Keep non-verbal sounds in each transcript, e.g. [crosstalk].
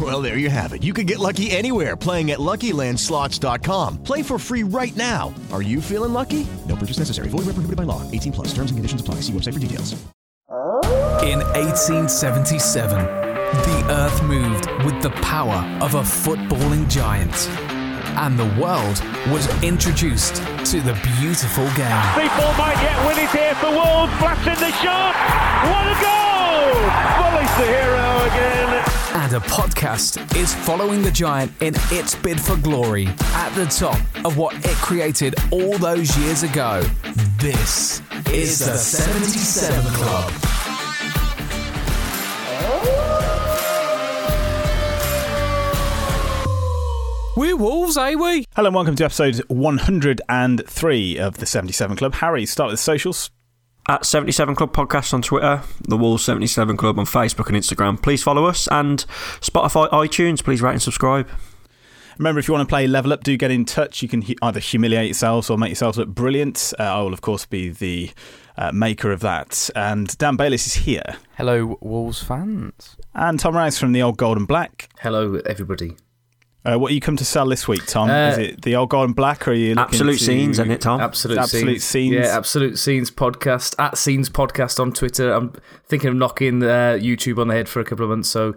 Well, there you have it. You can get lucky anywhere playing at LuckyLandSlots.com. Play for free right now. Are you feeling lucky? No purchase necessary. Void where prohibited by law. 18 plus. Terms and conditions apply. See website for details. In 1877, the earth moved with the power of a footballing giant. And the world was introduced to the beautiful game. People might yet win it here for Wolves. Blasting the shot. What a goal! Boly's the hero again. And a podcast is following the giant in its bid for glory at the top of what it created all those years ago. This is the 77 Club. We're Wolves, eh, we? Hello and welcome to episode 103 of the 77 Club. Harry, start with the socials. At 77 Club Podcast on Twitter, the Wolves 77 Club on Facebook and Instagram. Please follow us and Spotify, iTunes. Please rate and subscribe. Remember, if you want to play Level Up, do get in touch. You can either humiliate yourselves or make yourselves look brilliant. Uh, I will, of course, be the uh, maker of that. And Dan Bayliss is here. Hello, Wolves fans. And Tom Rouse from the Old Gold and Black. Hello, everybody. Uh, what are you come to sell this week, Tom? Uh, is it the Old Gold and Black, or are you looking Absolute to- Scenes, isn't it, Tom? Absolute, Absolute Scenes. Yeah, Absolute Scenes podcast at Scenes podcast on Twitter. I'm thinking of knocking uh, YouTube on the head for a couple of months, so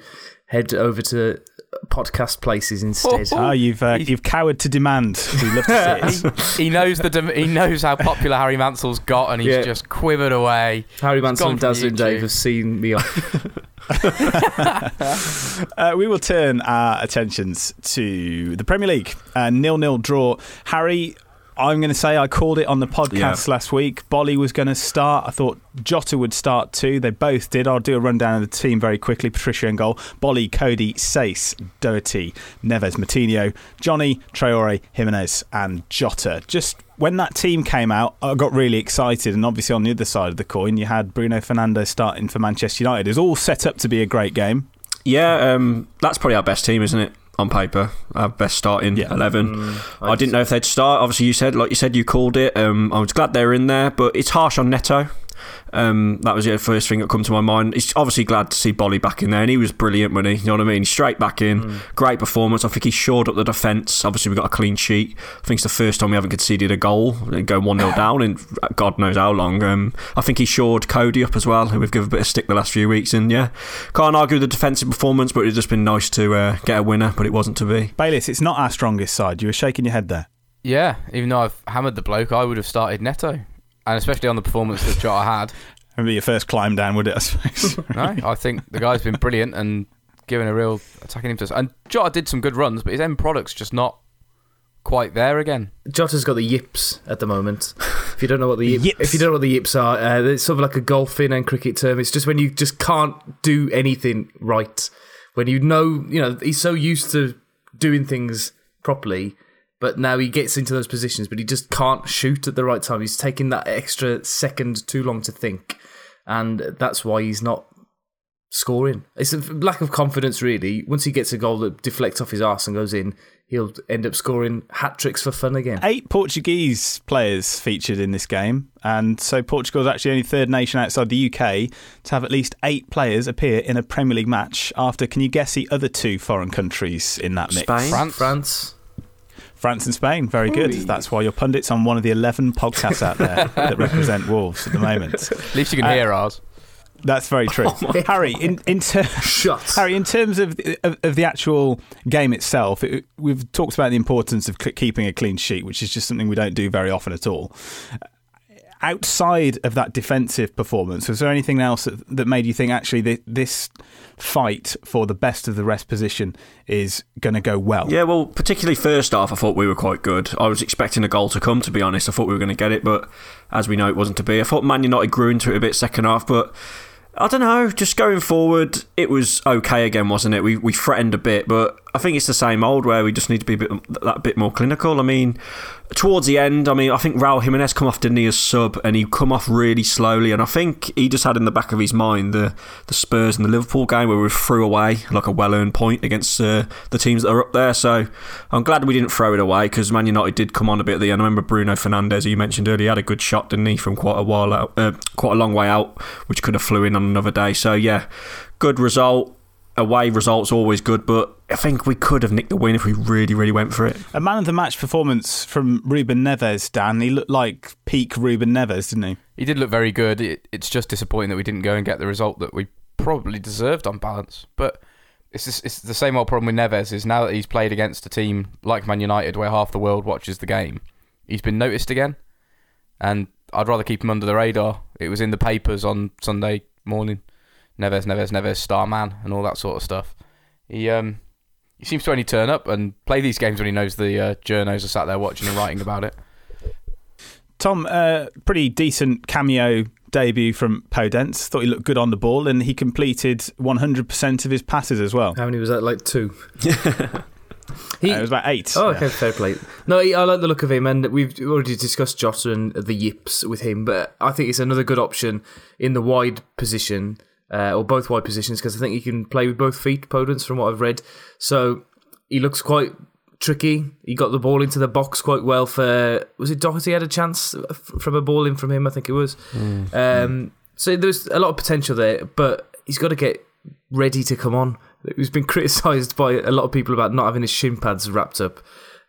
head over to podcast places instead. Ah, you've uh, you've cowered to demand. We love to see it. [laughs] he knows the dem- he knows how popular Harry Mansell's got, and he's Yeah. just quivered away. Harry Mansell gone and from Dazzling Dave YouTube. have seen me off. [laughs] Uh, we will turn our attentions to the Premier League. Uh, nil nil draw. Harry, I'm going to say I called it on the podcast last week. Boly was going to start. I thought Jota would start too. They both did. I'll do a rundown of the team very quickly. Patricio in goal. Boly, Cody, Saiss, Doherty, Neves, Moutinho, Jonny, Traore, Jimenez, and Jota. Just when that team came out, I got really excited. And obviously, on the other side of the coin, you had Bruno Fernandes starting for Manchester United. It was all set up to be a great game. Yeah, um, that's probably our best team, isn't it? On paper, our best starting Yeah. 11. I didn't know if they'd start. Obviously, you said, like you said, you called it. Um, I was glad they were in there, but it's harsh on Neto. Um, that was the first thing that come to my mind. It's obviously glad to see Boly back in there, and he was brilliant when he, you know what I mean? Straight back in, great performance. I think he shored up the defence. Obviously, we got a clean sheet. I think it's the first time we haven't conceded a goal, going one 0 [laughs] down in God knows how long. Um, I think he shored Cody up as well, who we've given a bit of stick the last few weeks, and yeah, can't argue with the defensive performance, but it's just been nice to uh, get a winner, but it wasn't to be. Bayliss, it's not our strongest side. You were shaking your head there. Yeah, even though I've hammered the bloke, I would have started Neto, and especially on the performance that Jota had. [laughs] It'd be your first climb down, would it? I suppose. [laughs] no, I think the guy's been brilliant and given a real attacking impetus. And Jota did some good runs, but his end product's just not quite there again. Jota's got the yips at the moment. If you don't know what the yip, if you don't know what the yips are, uh, it's sort of like a golfing and cricket term. It's just when you just can't do anything right. When you know, you know, he's so used to doing things properly, but now he gets into those positions, but he just can't shoot at the right time. He's taking that extra second too long to think, and that's why he's not scoring. It's a lack of confidence, really. Once he gets a goal that deflects off his arse and goes in, he'll end up scoring hat tricks for fun again. Eight Portuguese players featured in this game, and so Portugal is actually only third nation outside the UK to have at least eight players appear in a Premier League match. After, can you guess the other two foreign countries in that mix? Spain? France. France. France and Spain, very good. That's why your pundits on one of the 11 podcasts out there [laughs] that represent Wolves at the moment. At least you can uh, hear ours. That's very true. [laughs] Harry, in, in ter- Harry, in terms of, of, of the actual game itself, it, we've talked about the importance of keeping a clean sheet, which is just something we don't do very often at all. Outside of that defensive performance, was there anything else that, that made you think actually th- this fight for the best of the rest position is going to go well? Yeah, well, particularly first half, I thought we were quite good. I was expecting a goal to come, to be honest. I thought we were going to get it, but as we know, it wasn't to be. I thought Man United grew into it a bit second half, but I don't know. Just going forward, it was okay again, wasn't it? We we threatened a bit, but I think it's the same old where we just need to be a bit that bit more clinical. I mean, towards the end, I mean, I think Raul Jimenez come off didn't he as sub, and he come off really slowly, and I think he just had in the back of his mind the the Spurs and the Liverpool game where we threw away like a well earned point against uh, the teams that are up there. So I'm glad we didn't throw it away because Man United did come on a bit at the end. I remember Bruno Fernandes, who you mentioned earlier, had a good shot, didn't he, from quite a while out, uh, quite a long way out, which could have flew in on another day. So yeah, good result away results always good, but I think we could have nicked the win if we really, really went for it. A man of the match performance from Ruben Neves, Dan. He looked like peak Ruben Neves, didn't he? He did look very good. It, it's just disappointing that we didn't go and get the result that we probably deserved on balance. But it's just, it's the same old problem with Neves. Is now that he's played against a team like Man United, where half the world watches the game, he's been noticed again, and I'd rather keep him under the radar. It was in the papers on Sunday morning. Neves, Neves, Neves, Starman, and all that sort of stuff. He um he seems to only turn up and play these games when he knows the uh, journos are sat there watching and writing about it. Tom, uh, pretty decent cameo debut from Podence. Thought he looked good on the ball, and he completed 100% of his passes as well. How many was that? Like two. [laughs] He, uh, it was about eight. Oh, okay, yeah. fair play. No, he, I like the look of him, and we've already discussed Jota and the yips with him, but I think it's another good option in the wide position uh, or both wide positions because I think he can play with both feet, Podence, from what I've read. So he looks quite tricky. He got the ball into the box quite well for. Was it Doherty had a chance from a ball in from him? I think it was. Mm. Um, so there's a lot of potential there, but he's got to get ready to come on. He's been [laughs] criticised by a lot of people about not having his shin pads wrapped up.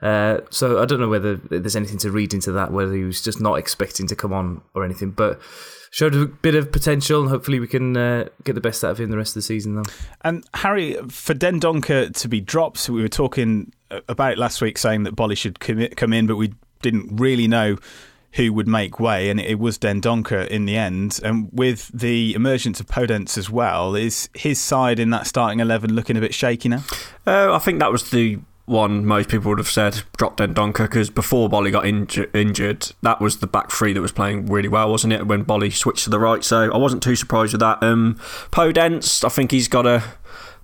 Uh, so I don't know whether there's anything to read into that, whether he was just not expecting to come on or anything. But showed a bit of potential, and hopefully we can uh, get the best out of him the rest of the season. Though. And Harry, for Dendoncker to be dropped, we were talking about it last week, saying that Boly should come in, but we didn't really know who would make way, and it was Dendoncker in the end. And with the emergence of Podence as well, is his side in that starting eleven looking a bit shaky now? Uh, I think that was the one most people would have said drop Dendoncker because before Boly got inju- injured, that was the back three that was playing really well, wasn't it? When Boly switched to the right, so I wasn't too surprised with that. Um, Podence, I think he's got a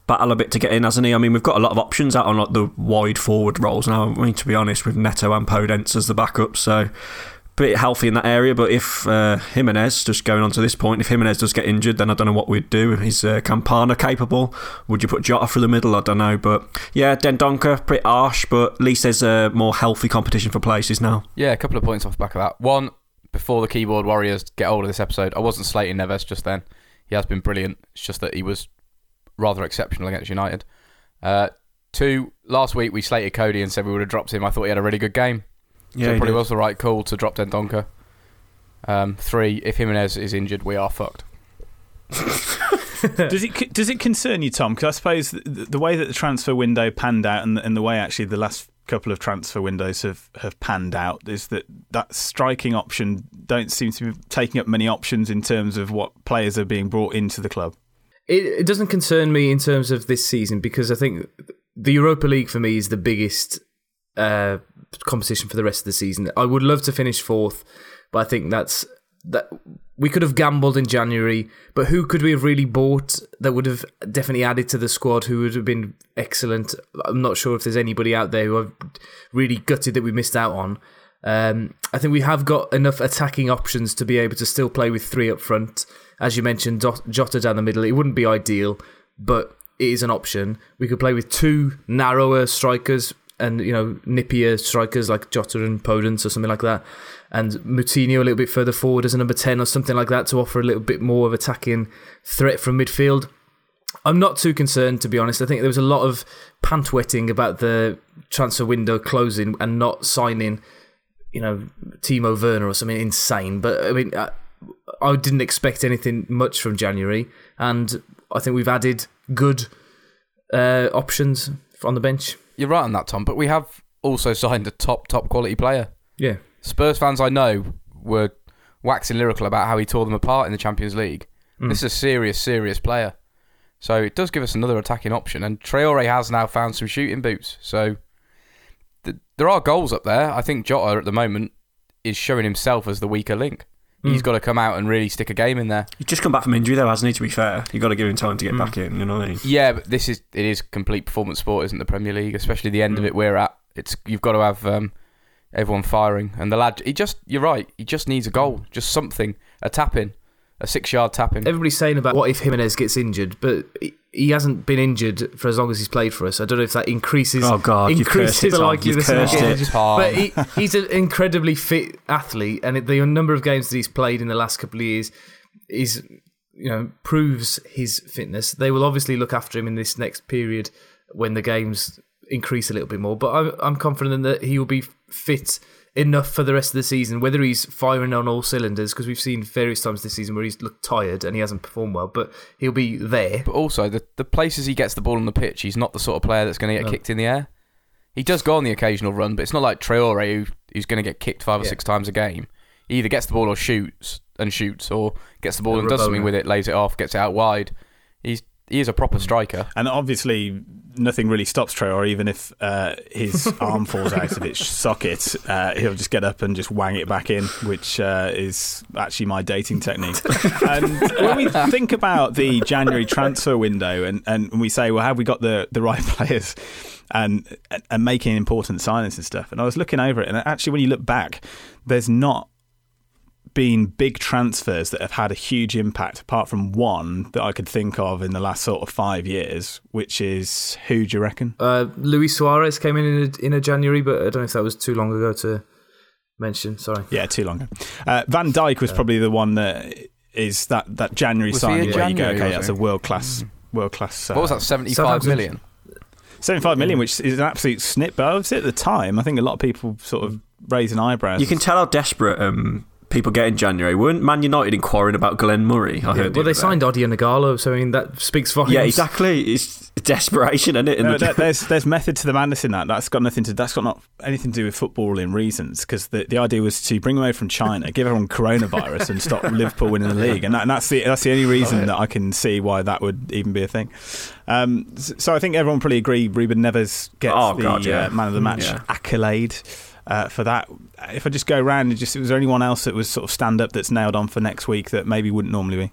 battle a bit to get in, hasn't he? I mean, we've got a lot of options out on like the wide forward roles now. I mean, to be honest, with Neto and Podence as the backup, so bit healthy in that area. But if uh, Jimenez, just going on to this point, if Jimenez does get injured, then I don't know what we'd do. Is uh, Campana capable? Would you put Jota through the middle? I don't know. But yeah, Dendoncker, pretty harsh, but at least there's a more healthy competition for places now. Yeah, a couple of points off the back of that. One, before the keyboard warriors get hold of this episode, I wasn't slating Neves just then. He has been brilliant. It's just that he was rather exceptional against United. Uh, two, last week we slated Cody and said we would have dropped him. I thought he had a really good game. Yeah, so it probably did. was the right call to drop Dendoncker. Um, three, if Jimenez is injured, we are fucked. does it does it concern you, Tom? Because I suppose the, the, way that the transfer window panned out and the, and the way actually the last couple of transfer windows have, have panned out is that that striking option don't seem to be taking up many options in terms of what players are being brought into the club. It, it doesn't concern me in terms of this season because I think the Europa League for me is the biggest uh, competition for the rest of the season. I would love to finish fourth, but I think that's that we could have gambled in January, but who could we have really bought that would have definitely added to the squad who would have been excellent? I'm not sure if there's anybody out there who I've really gutted that we missed out on. Um, I think we have got enough attacking options to be able to still play with three up front. As you mentioned, Jota down the middle. It wouldn't be ideal, but it is an option. We could play with two narrower strikers and you know nippier strikers like Jota and Podence or something like that and Moutinho a little bit further forward as a number 10 or something like that to offer a little bit more of attacking threat from midfield. I'm not too concerned, to be honest. I think there was a lot of pant wetting about the transfer window closing and not signing, you know, Timo Werner or something insane. But I mean, I, I didn't expect anything much from January, and I think we've added good uh, options on the bench. You're right on that, Tom. But we have also signed a top, top quality player. Yeah. Spurs fans I know were waxing lyrical about how he tore them apart in the Champions League. Mm. This is a serious, serious player. So it does give us another attacking option. And Traore has now found some shooting boots. So th- there are goals up there. I think Jota at the moment is showing himself as the weaker link. Mm. He's got to come out and really stick a game in there. He's just come back from injury, though, hasn't he? To be fair, you've got to give him time to get mm. back in. You know what I mean? Yeah, but this is it is complete performance sport, isn't the Premier League? Especially the end of mm. it we're at. It's you've got to have um, everyone firing. And the lad, he just, you're right, he just needs a goal, just something, a tap in, a six yard tap in. Everybody's saying about what if Jimenez gets injured, but he hasn't been injured for as long as he's played for us. I don't know if that increases. Oh God, increases the likeliness of it. But he, he's an incredibly fit athlete, and the number of games that he's played in the last couple of years is, you know, proves his fitness. They will obviously look after him in this next period when the games increase a little bit more. But I'm, I'm confident that he will be fit enough for the rest of the season. Whether he's firing on all cylinders, because we've seen various times this season where he's looked tired and he hasn't performed well, but he'll be there. But also, the, the places he gets the ball on the pitch, he's not the sort of player that's going to get no. kicked in the air. He does go on the occasional run, but it's not like Traore who, who's going to get kicked five or yeah. six times a game. He either gets the ball or shoots and shoots, or gets the ball and, and does something with it, lays it off, gets it out wide. He's he is a proper striker. And obviously, nothing really stops Traore, even if uh, his [laughs] arm falls out of its socket. Uh, he'll just get up and just wang it back in, which uh, is actually my dating technique. [laughs] and when we think about the January transfer window and, and we say, well, have we got the, the right [laughs] players? And, and making important signings and stuff. And I was looking over it, and actually, when you look back, there's not been big transfers that have had a huge impact, apart from one that I could think of in the last sort of five years, which is who do you reckon? Uh, Luis Suarez came in in a, in a, January, but I don't know if that was too long ago to mention. Sorry. Yeah, too long ago. Uh, Van Dijk was probably the one that is that, that January was signing where January, you go, okay, that's a world class, mm. world class. Uh, what was that, 75 million? 75 million, which is an absolute snip. But obviously at the time, I think a lot of people sort of raising eyebrows. You can tell how desperate um, people get in January. Weren't Man United inquiring about Glenn Murray? I yeah, heard. Well, they signed Odion Ighalo, so I mean that speaks volumes. Yeah, exactly. It's desperation, isn't it? No, the [laughs] there's there's method to the madness in that. That's got nothing to. That's got not anything to do with footballing reasons. Because the, the idea was to bring them over from China, give everyone coronavirus, and stop [laughs] Liverpool winning the league. And, that, and that's the that's the only reason that I can see why that would even be a thing. Um, so I think everyone probably agree. Ruben Neves gets oh, the God, yeah. uh, man of the match yeah. accolade uh, for that. If I just go around and just, was there anyone else that was sort of stand up that's nailed on for next week that maybe wouldn't normally be?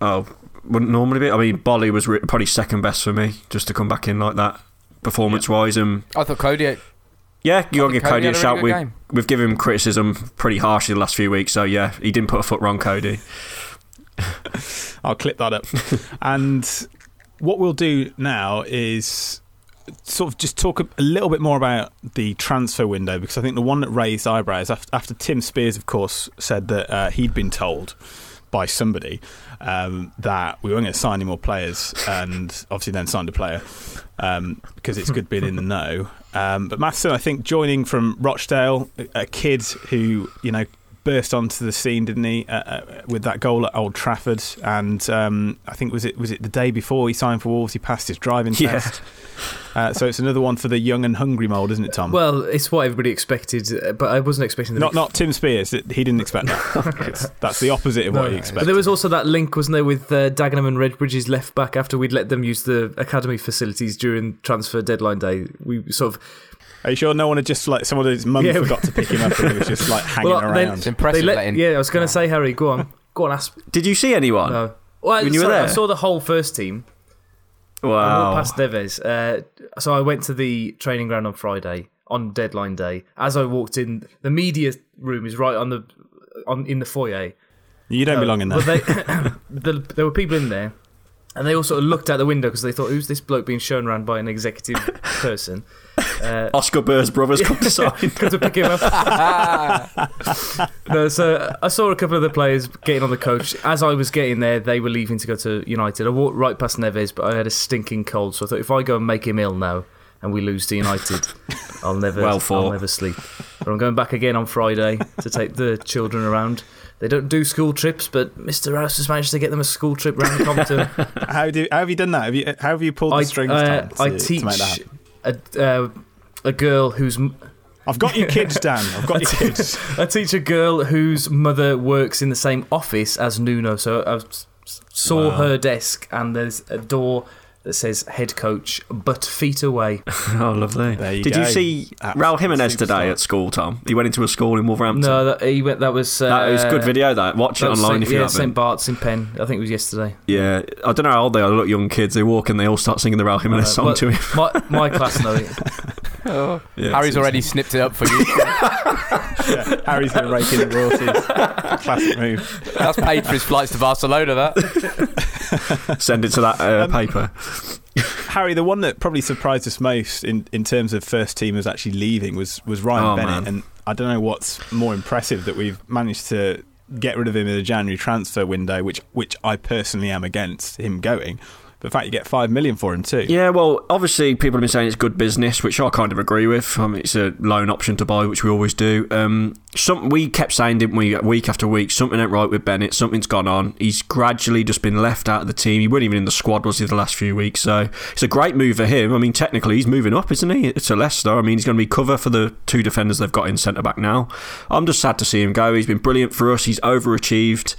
Oh, wouldn't normally be. I mean, Boly was probably second best for me just to come back in like that, performance wise. Um, I thought Cody. Yeah, you got to give Cody, Cody a shout. we, we've given him criticism pretty harshly the last few weeks, so yeah, he didn't put a foot wrong, Cody. [laughs] I'll clip that up. and what we'll do now is sort of just talk a, little bit more about the transfer window because I think the one that raised eyebrows after, after Tim Spiers, of course, said that uh, he'd been told by somebody um, that we weren't going to sign any more players, and obviously then signed a player um, because it's good being in the know. Um, but Matheson, I think, joining from Rochdale, a kid who you know burst onto the scene, didn't he, uh, uh, with that goal at Old Trafford? And um, I think was it was it the day before he signed for Wolves, he passed his driving Yeah. test. Uh, so it's another one for the young and hungry mould, isn't it, Tom? Well, it's what everybody expected, uh, but I wasn't expecting the not not Tim Spiers. He didn't expect that. [laughs] That's the opposite of what he expected. But there was also that link, wasn't there, with uh, Dagenham and Redbridge's left back after we'd let them use the academy facilities during transfer deadline day. We sort of. Are you sure no one had just like someone his mum [laughs] Yeah. forgot to pick him up and he was just like [laughs] hanging Well, they- around? they let- Yeah, I was going to say, Harry, go on. [laughs] Go on, ask. Did you see anyone? No. Well, when you were sorry, I saw the whole first team. I Wow. walked past Neves. Uh, so I went to the training ground on Friday on deadline day. As I walked in, the media room is right on the on in the foyer. You don't Uh, belong in there. But they, the, there were people in there, and they all sort of looked out the window because they thought, "Who's this bloke being shown around by an executive [laughs] person?" Uh, Oskar Buur's brothers come to [laughs] sign. come to pick him up. [laughs] no, so I saw a couple of the players getting on the coach. As I was getting there, they were leaving to go to United. I walked right past Neves, but I had a stinking cold, so I thought if I go and make him ill now and we lose to United, I'll never, Well I'll never sleep. But I'm going back again on Friday to take the children around. They don't do school trips, but Mr. Rouse has managed to get them a school trip round Compton. [laughs] how do how have you done that? Have you how have you pulled the I, strings? uh, to, I teach make that happen? a, uh, a girl whose. m- I've got your kids, Dan. [laughs] I've got your kids. I teach a girl whose mother works in the same office as Nuno. So I saw Wow. her desk, and there's a door that says head coach, but feet away. [laughs] Oh, lovely. you Did you see Absolute Raul Jimenez superstar. today at school, Tom? He went into a school in Wolverhampton. No, that, he went, that was. Uh, That was good video, that. Watch it online Saint- if you yeah, haven't. St. Bart's in Penn. I think it was yesterday. Yeah, I don't know how old they are. They look young kids. They walk and they all start singing the Raul Jimenez Uh, song but to him. My, my class know it. [laughs] Oh, Yeah, Harry's it's already snipped it up for you. [laughs] Yeah, Harry's going to rake in the royalties. Classic move. That's paid for his flights to Barcelona. That [laughs] Send it to that uh, Um, paper. Harry, the one that probably surprised us most in, in terms of first teamers actually leaving was was Ryan Oh, Bennett, man. and I don't know what's more impressive that we've managed to get rid of him in the January transfer window, which which I personally am against him going. The fact you get five million for him too. Yeah, well, obviously people have been saying it's good business, which I kind of agree with. I mean, it's a loan option to buy, which we always do. Um, something we kept saying, didn't we, week after week? Something ain't right with Bennett. Something's gone on. He's gradually just been left out of the team. He wasn't even in the squad, was he, the last few weeks? So it's a great move for him. I mean, technically he's moving up, isn't he? To Leicester. I mean, he's going to be cover for the two defenders they've got in centre back now. I'm just sad to see him go. He's been brilliant for us. He's overachieved.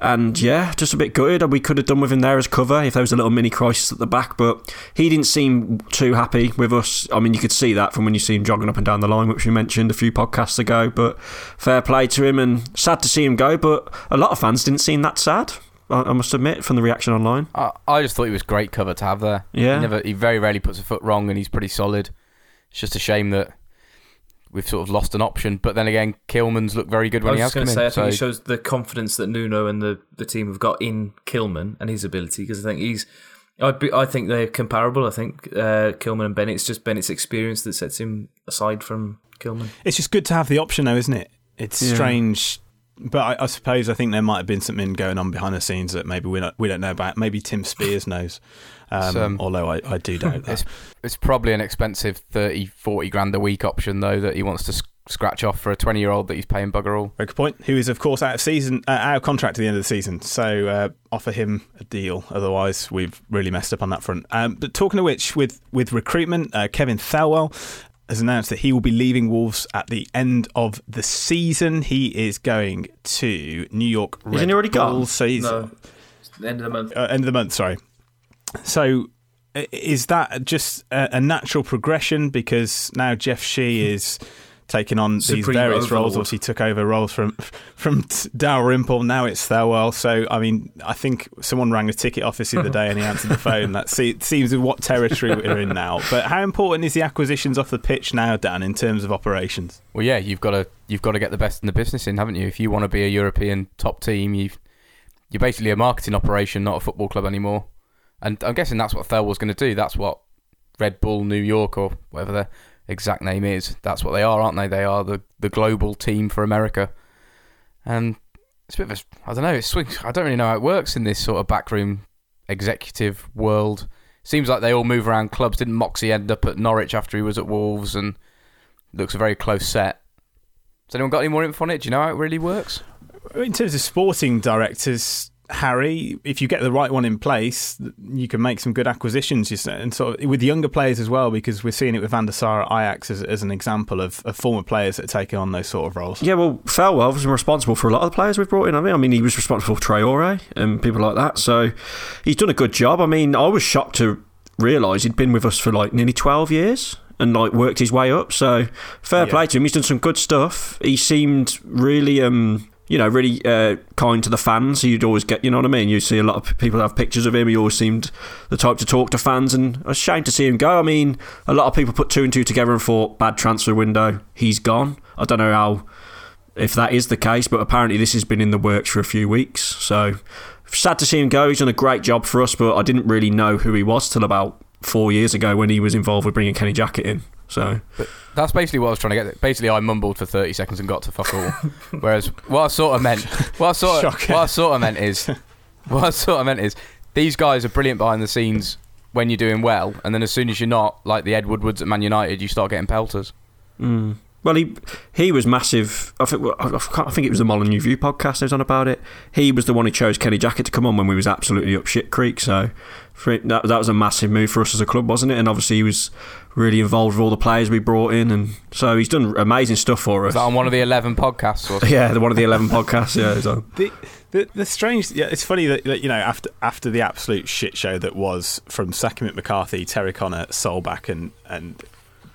And yeah, just a bit gutted. We could have done with him there as cover if there was a little mini crisis at the back, but he didn't seem too happy with us. I mean, you could see that from when you see him jogging up and down the line, which we mentioned a few podcasts ago. But fair play to him, and sad to see him go. But a lot of fans didn't seem that sad. I I must admit, from the reaction online. I, I just thought he was great cover to have there. Yeah. he never, he very rarely puts a foot wrong, and he's pretty solid. It's just a shame that we've sort of lost an option. But then again, Kilman's looked very good I when was he has just going to say. I think it shows the confidence that Nuno and the, the team have got in Kilman and his ability because I think he's. I, I think they're comparable. I think uh, Kilman and Bennett. It's just Bennett's experience that sets him aside from Kilman. It's just good to have the option, though, isn't it? It's Yeah. strange, but I, I suppose I think there might have been something going on behind the scenes that maybe we not, we don't know about. Maybe Tim Spiers knows, [laughs] um, It's, um, although I, I do [laughs] doubt that. It's, it's probably an expensive 30, 40 grand a week option, though, that he wants to s- scratch off for a 20 year old that he's paying bugger all. Very good point. Who is, of course, out of season, uh, out of contract at the end of the season. So uh, offer him a deal. Otherwise, we've really messed up on that front. Um, but talking of which, with with recruitment, uh, Kevin Thelwell has announced that he will be leaving Wolves at the end of the season. He is going to New York. Red Isn't he already gone? So he's No, end of the month. uh, end of the month. Sorry. So, is that just a, a natural progression because now Jeff Shi is taking on these Supreme various roles? overlord. Obviously, took over roles from from Dalrymple. Now it's Thelwell. So, I mean, I think someone rang a ticket office the other day and he answered the phone. That se- seems what territory we're in now. But how important is the acquisitions off the pitch now, Dan, in terms of operations? Well, yeah, you've got to you've got to get the best in the business in, haven't you? If you want to be a European top team, you've you're basically a marketing operation, not a football club anymore. And I'm guessing that's what Thelwell's going to do. That's what Red Bull New York or whatever their exact name is. That's what they are, aren't they? They are the the global team for America. And it's a bit of a I don't know. It's. I don't really know how it works in this sort of backroom executive world. Seems like they all move around clubs. Didn't Moxey end up at Norwich after he was at Wolves? And looks a very close set. Has anyone got any more info on it? Do you know how it really works? In terms of sporting directors, Harry, if you get the right one in place, you can make some good acquisitions. And sort of with younger players as well, because we're seeing it with Van der Sar at Ajax as, as an example of, of former players that are taking on those sort of roles. Yeah, well, Thelwell was responsible for a lot of the players we've brought in. I mean, I mean, he was responsible for Traore and people like that. So he's done a good job. I mean, I was shocked to realise he'd been with us for like nearly twelve years and like worked his way up. So fair Yeah. play to him. He's done some good stuff. He seemed really, um, you know, really uh, kind to the fans. You'd always get, you know what I mean. You see a lot of people have pictures of him. He always seemed the type to talk to fans, and a shame to see him go. I mean, a lot of people put two and two together and thought bad transfer window. He's gone. I don't know how if that is the case, but apparently this has been in the works for a few weeks. So sad to see him go. He's done a great job for us, but I didn't really know who he was till about four years ago when he was involved with bringing Kenny Jackett in. So That's basically what I was trying to get. at. Basically, I mumbled for thirty seconds and got to fuck all. [laughs] Whereas what I sort of meant, what I sort of, Shocking. what I sort of meant is, [laughs] what I sort of meant is, these guys are brilliant behind the scenes when you're doing well, and then as soon as you're not, like the Ed Woodwards at Man United, you start getting pelters. Mm. Well, he he was massive. I think I I think it was the Molyneux View podcast. I was on about it. He was the one who chose Kenny Jackett to come on when we was absolutely up shit creek. So for it, that that was a massive move for us as a club, wasn't it? And obviously he was really involved with all the players we brought in, and so he's done amazing stuff for us. Was that on one of the eleven podcasts? Or [laughs] yeah, the one of the eleven podcasts. Yeah, he's on. The, the the strange, yeah, it's funny that, that you know after after the absolute shit show that was from Saki McCarthy, Terry Connor, Solbakken, and and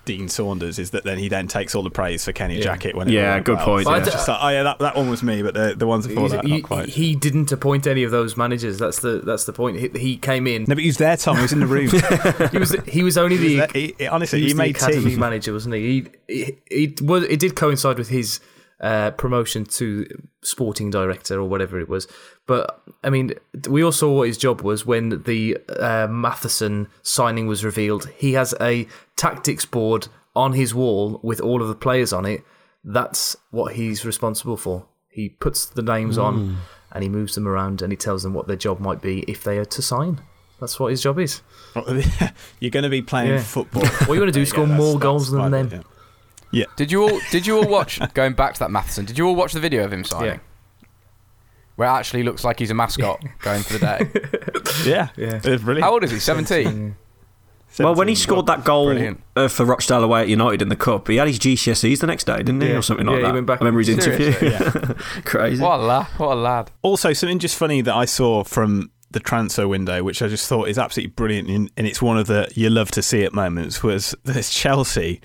Dean Saunders, is that then he then takes all the praise for Kenny Yeah. Jackett when it Yeah, good well. point, So yeah. just like, oh yeah, that, that one was me, but the the ones before that he, not quite. he didn't appoint any of those managers. That's the that's the point. He, he came in. no, but he was there, Tom. He was in the room. [laughs] he was he was only He the was there- he- he- honestly, he, he was the made academy tea. manager, wasn't he? He, he, it was it did coincide with his uh, promotion to sporting director or whatever it was. But I mean, we all saw what his job was when the uh, Matheson signing was revealed. He has a tactics board on his wall with all of the players on it. That's what he's responsible for. He puts the names Mm. on and he moves them around and he tells them what their job might be if they are to sign. That's what his job is. [laughs] You're going to be playing Yeah. football. All you want to do is [laughs] score more that's goals than them. yeah. Did you all? Did you all watch? [laughs] going back to that Matheson, did you all watch the video of him signing? Yeah. Where it actually looks like he's a mascot [laughs] going for the day. Yeah, Yeah. It's brilliant. How old is he? Seventeen. Well, when he scored that goal uh, for Rochdale away at United in the cup, he had his GCSEs the next day, didn't he, Yeah. or something Yeah, like he that? went back- I remember his interview. Seriously, [laughs] Crazy. What a lad! What a lad! Also, something just funny that I saw from the transfer window, which I just thought is absolutely brilliant, and and it's one of the you love to see it moments, was that Chelsea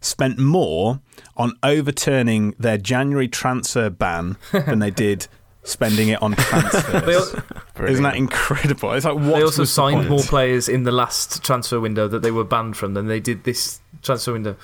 spent more on overturning their January transfer ban than they did [laughs] spending it on transfers. Al- Isn't that incredible? It's like what they also signed point? more players in the last transfer window that they were banned from than they did this transfer window.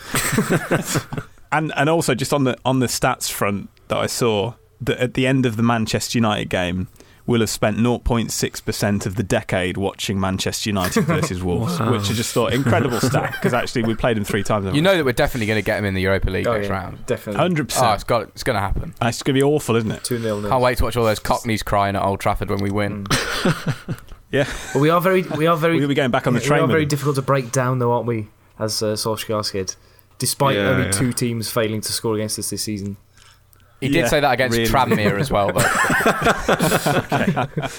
[laughs] and and also just on the on the stats front that I saw that at the end of the Manchester United game will have spent 0.6% of the decade watching Manchester United [laughs] versus Wolves, Wow. which I just thought incredible stat because actually we played them three times. You know that we're definitely going to get him in the Europa League Oh, next yeah, round. definitely. hundred Oh, percent. it's got. It's going to happen. It's going to be awful, isn't it? 2 0 Can't wait to watch all those Cockneys crying at Old Trafford when we win. [laughs] Yeah, But we are very, we are very, we'll be going back on the train. we train. are very them. difficult to break down, though, aren't we? As uh, Solskjaer said, despite Yeah, only yeah. two teams failing to score against us this season. He Yeah, did say that against really. Tranmere as well, though.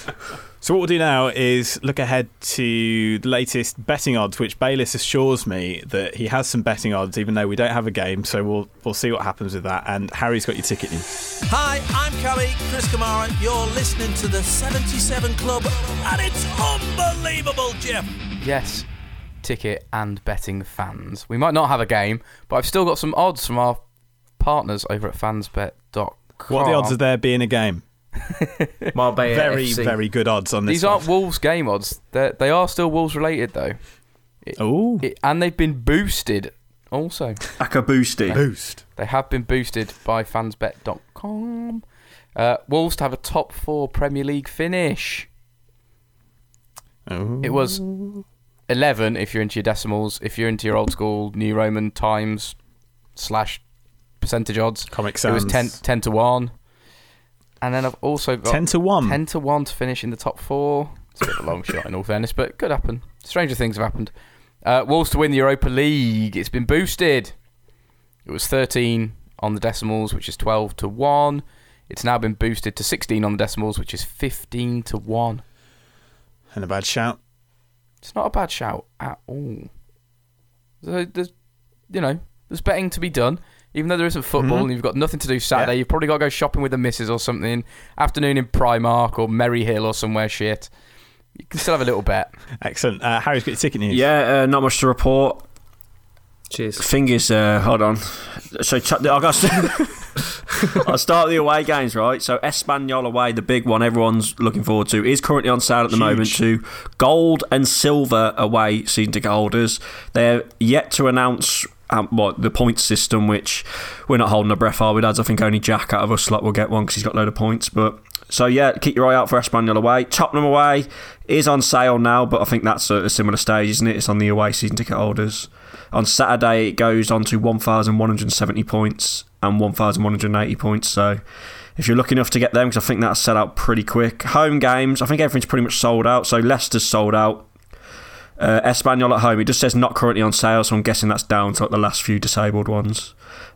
[laughs] So what we'll do now is look ahead to the latest betting odds, which Bayliss assures me that he has some betting odds, even though we don't have a game. So we'll we'll see what happens with that. And Harry's got your ticket news. Hi, I'm Kelly, Chris Kamara. You're listening to the 77 Club, and it's unbelievable, Jeff. yes, ticket and betting fans. We might not have a game, but I've still got some odds from our partners over at fansbet.com. What are the odds of there being a game? [laughs] Marbella Very FC. very good odds on this. These aren't Wolves game odds. They're, they are still Wolves related, though. Oh, and they've been boosted also. Aka boosted. boost. They have been boosted by fansbet.com. Uh, Wolves to have a top four Premier League finish. Oh. It was 11 if you're into your decimals. If you're into your old school New Roman times slash percentage odds, Comic it was Sans. 10, 10 to 1. And then I've also got 10 to 1. 10 to 1 to finish in the top four. It's a bit of a long shot in all fairness, but it could happen. Stranger things have happened. Uh, Wolves to win the Europa League. It's been boosted. It was 13 on the decimals, which is 12 to 1. It's now been boosted to 16 on the decimals, which is 15 to 1. And a bad shout. It's not a bad shout at all. So there's, you know, there's betting to be done. Even though there isn't football Mhm. and you've got nothing to do Saturday, Yeah. you've probably got to go shopping with the missus or something. Afternoon in Primark or Merry Hill or somewhere shit. You can still have a little bet. [laughs] Excellent. Uh, Harry's got your ticket news. Yeah, uh, not much to report. Cheers. Fingers, uh, hold on. So ch- I got. I'll start the away games, right? So Espanyol away, the big one everyone's looking forward to, is currently on sale at the Huge. moment to gold and silver away season ticket holders. They're yet to announce um, what the point system, which we're not holding our breath, are we, lads? I think only Jack out of us lot will get one because he's got a load of points. But so yeah, keep your eye out for Espanyol away. Tottenham away is on sale now, but I think that's at a similar stage, isn't it? It's on the away season ticket holders. On Saturday, it goes on to 1,170 points and 1,180 points. So if you're lucky enough to get them, because I think that's set out pretty quick. Home games, I think everything's pretty much sold out. So Leicester's sold out. Uh, Espanyol at home, it just says not currently on sale, so I'm guessing that's down to like the last few disabled ones.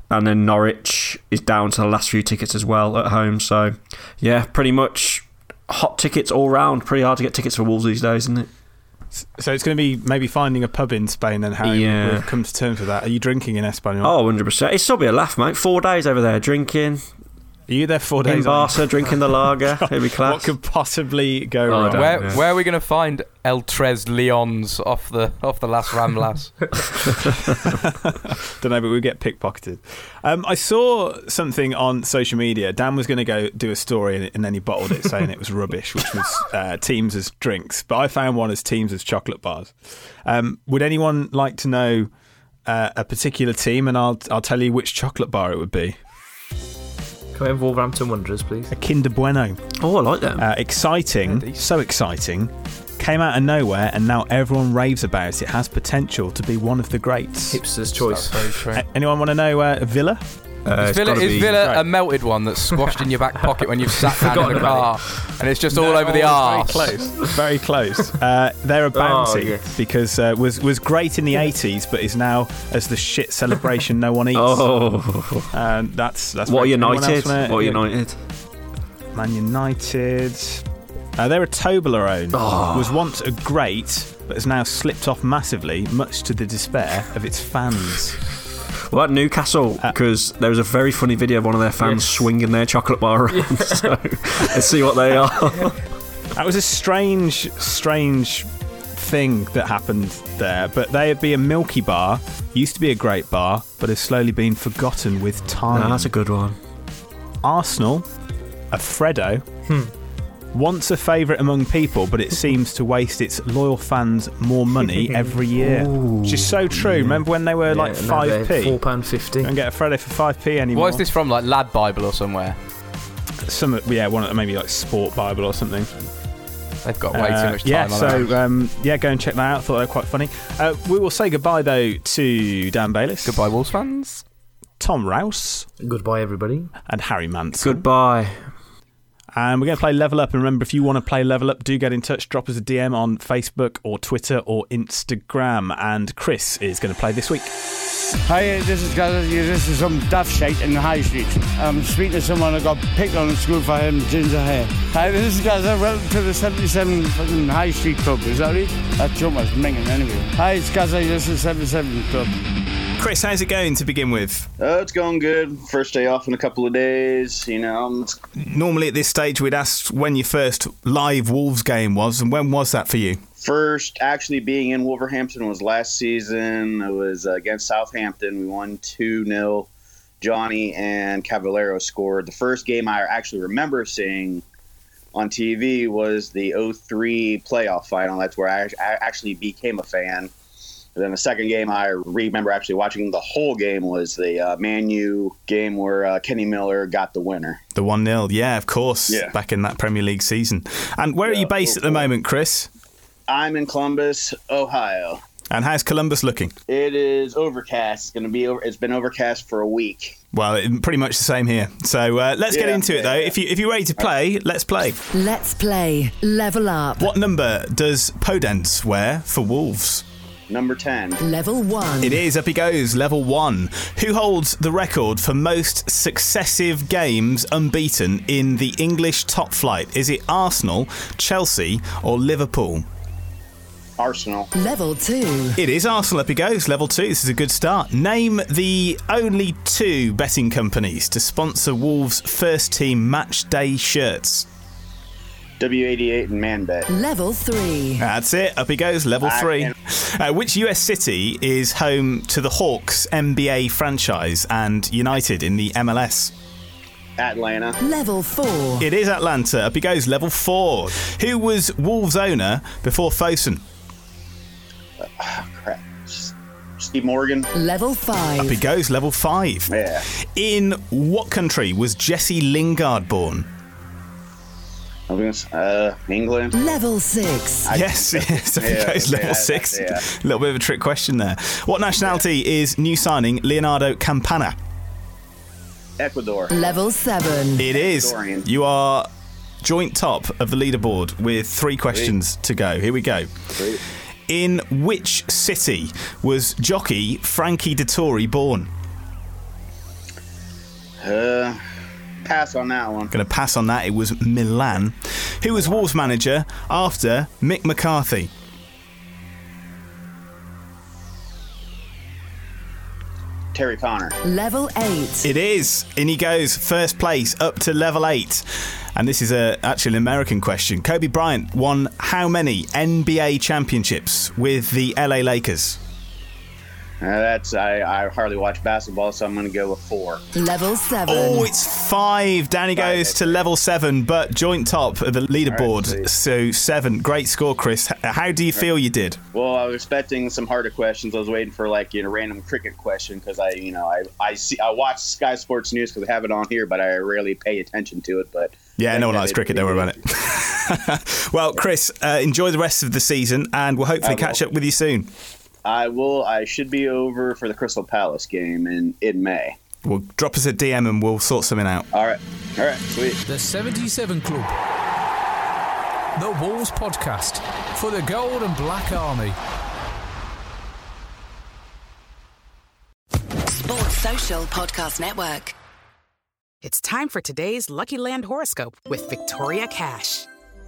And then Norwich is down to the last few tickets as well at home. So yeah, pretty much hot tickets all round. Pretty hard to get tickets for Wolves these days, isn't it? So it's going to be maybe finding a pub in Spain then, Harry. Yeah. We've come to terms with that. Are you drinking in Espanyol? Oh, 100%. It'd still be a laugh, mate. Four days over there drinking. Are you there four In days? aren't? Barca, drinking the lager. It'd be class. What could possibly go Oh, wrong? Where, yeah. where are we going to find El Tres Leons off the off the last Ramblas? [laughs] Don't know, but we get pickpocketed. Um, I saw something on social media. Dan was going to go do a story, and, and then he bottled it, saying it was rubbish, which was uh, Teams as drinks. But I found one as Teams as chocolate bars. Um, would anyone like to know uh, a particular team? And I'll I'll tell you which chocolate bar it would be. Can we have Wolverhampton Wanderers, please? A Kinder Bueno. Oh, I like them. Uh, exciting, so exciting. Came out of nowhere, and now everyone raves about it. It has potential to be one of the greats. Hipster's choice. A- anyone want to know uh, Villa? Uh, is Villa, is Villa Right. a melted one that's squashed in your back pocket when you've sat [laughs] down in the car about and it's just all over the it's arse? Very close. Very close. [laughs] Uh, they're a bounty yes. because uh, was was great in the eighties, but is now as the shit celebration no one [laughs] eats. Oh, And that's that's what are very- anyone United? What yeah. United? Man United. Uh, they're a Toblerone. Oh. Was once a great, but has now slipped off massively, much to the despair of its fans. Well, at Newcastle, Uh, because there was a very funny video of one of their fans Yes. swinging their chocolate bar around. [laughs] so let's see what they are. [laughs] That was a strange, strange thing that happened there. But they'd be a Milky Bar, used to be a great bar, but has slowly been forgotten with time. No, that's a good one. Arsenal, a Freddo, once a favourite among people, but it seems to waste its loyal fans more money [laughs] every year. Which is so true. Remember when they were like Yeah, now 5p? Four pound fifty. Don't get a Freddo for 5p anymore. What is this from? Like Lad Bible or somewhere? Some, yeah, one of- maybe like Sport Bible or something. They've got way too Uh, much time. yeah, on so um, yeah, go and check that out. Thought they were quite funny. Uh, we will say goodbye though to Dan Bayliss, Goodbye, Wolves fans. Tom Rouse, Goodbye, everybody. and Harry Mansell. Goodbye. And we're going to play Level Up. And remember, if you want to play Level Up, do get in touch. Drop us a DM on Facebook or Twitter or Instagram. And Chris is going to play this week. Hi, this is Gaza. This is some daft shite in the high street. I'm speaking to someone who got picked on in school for having ginger hair. Hi, this is Gaza. Welcome to the 77 fucking High Street Club. Is that right? That joke was minging anyway. Hi, it's Gaza. This is 77 Club. Chris, how's it going to begin with? Uh, it's going good. First day off in a couple of days. You know, Normally at this stage, we'd ask when your first live Wolves game was, and when was that for you? first actually being in Wolverhampton was last season. It was uh, against Southampton. We won 2 0. Jonny and Cavaleiro scored. The first game I actually remember seeing on TV was the 03 playoff final. That's where I, I actually became a fan. And then the second game I remember actually watching the whole game was the uh, Man U game where uh, Kenny Miller got the winner. The 1 0, yeah, of course, Yeah. back in that Premier League season. And where are you based at the moment, Chris? I'm in Columbus, Ohio. And how's Columbus looking? It is overcast. It's going to be over. It's been overcast for a week. Well, it- pretty much the same here. So uh, let's get Yeah, into it, though. If, you, if you're ready to play, let's play. Let's play Level Up. What number does Podence wear for Wolves? Number 10. Level 1. It is. Up he goes. Level one. Who holds the record for most successive games unbeaten in the English top flight? Is it Arsenal, Chelsea, or Liverpool? Arsenal. Level 2. It is Arsenal. Up he goes. Level two. This is a good start. Name the only two betting companies to sponsor Wolves' first team match day shirts. W88 and Manbet. Level 3. That's it. Up he goes. Level I three. can- Uh, which US city is home to the Hawks NBA franchise and United in the MLS? Atlanta. Level 4. It is Atlanta. Up he goes. Level four. Who was Wolves owner before Fosun? Crap. Steve Morgan. Level five. Up he goes. Level five. Yeah. In what country was Jesse Lingard born? I'm gonna s- uh, England. Level 6. yes, [laughs] [laughs] yes. Up he Yeah, goes. Level yeah, six. yeah. A little bit of a trick question there. What nationality is new signing Leonardo Campana? Ecuador. Level 7. It is. Ecuadorian. You are joint top of the leaderboard with three questions to go. Here we go. Sweet. In which city was jockey Frankie Dettori born? Uh, pass on that one. Going to pass on that. It was Milan. Who was Wolves manager after Mick McCarthy? Terry Connor. Level 8. It is. In he goes. First place up to level eight. And this is a actually an American question. Kobe Bryant won how many NBA championships with the LA Lakers? That's I, I hardly watch basketball, so I'm gonna go with four. Level 7. Oh, it's five. Danny goes to level seven, but joint top of the leaderboard. sweet. so seven. Great score, Chris. How do you feel you did? Well, I was expecting some harder questions. I was waiting for like you know random cricket question because I you know I I see I watch Sky Sports News because I have it on here, but I rarely pay attention to it. But Yeah, no one likes cricket. Don't worry about it. [laughs] well, Chris, uh, enjoy the rest of the season, and we'll hopefully catch up with you soon. I will. I should be over for the Crystal Palace game in in May. Well, drop us a DM and we'll sort something out. All right, all right, sweet. The 77 Club. The Wolves Podcast for the Gold and Black Army. Sports Social Podcast Network. It's time for today's Lucky Land horoscope with Victoria Cash.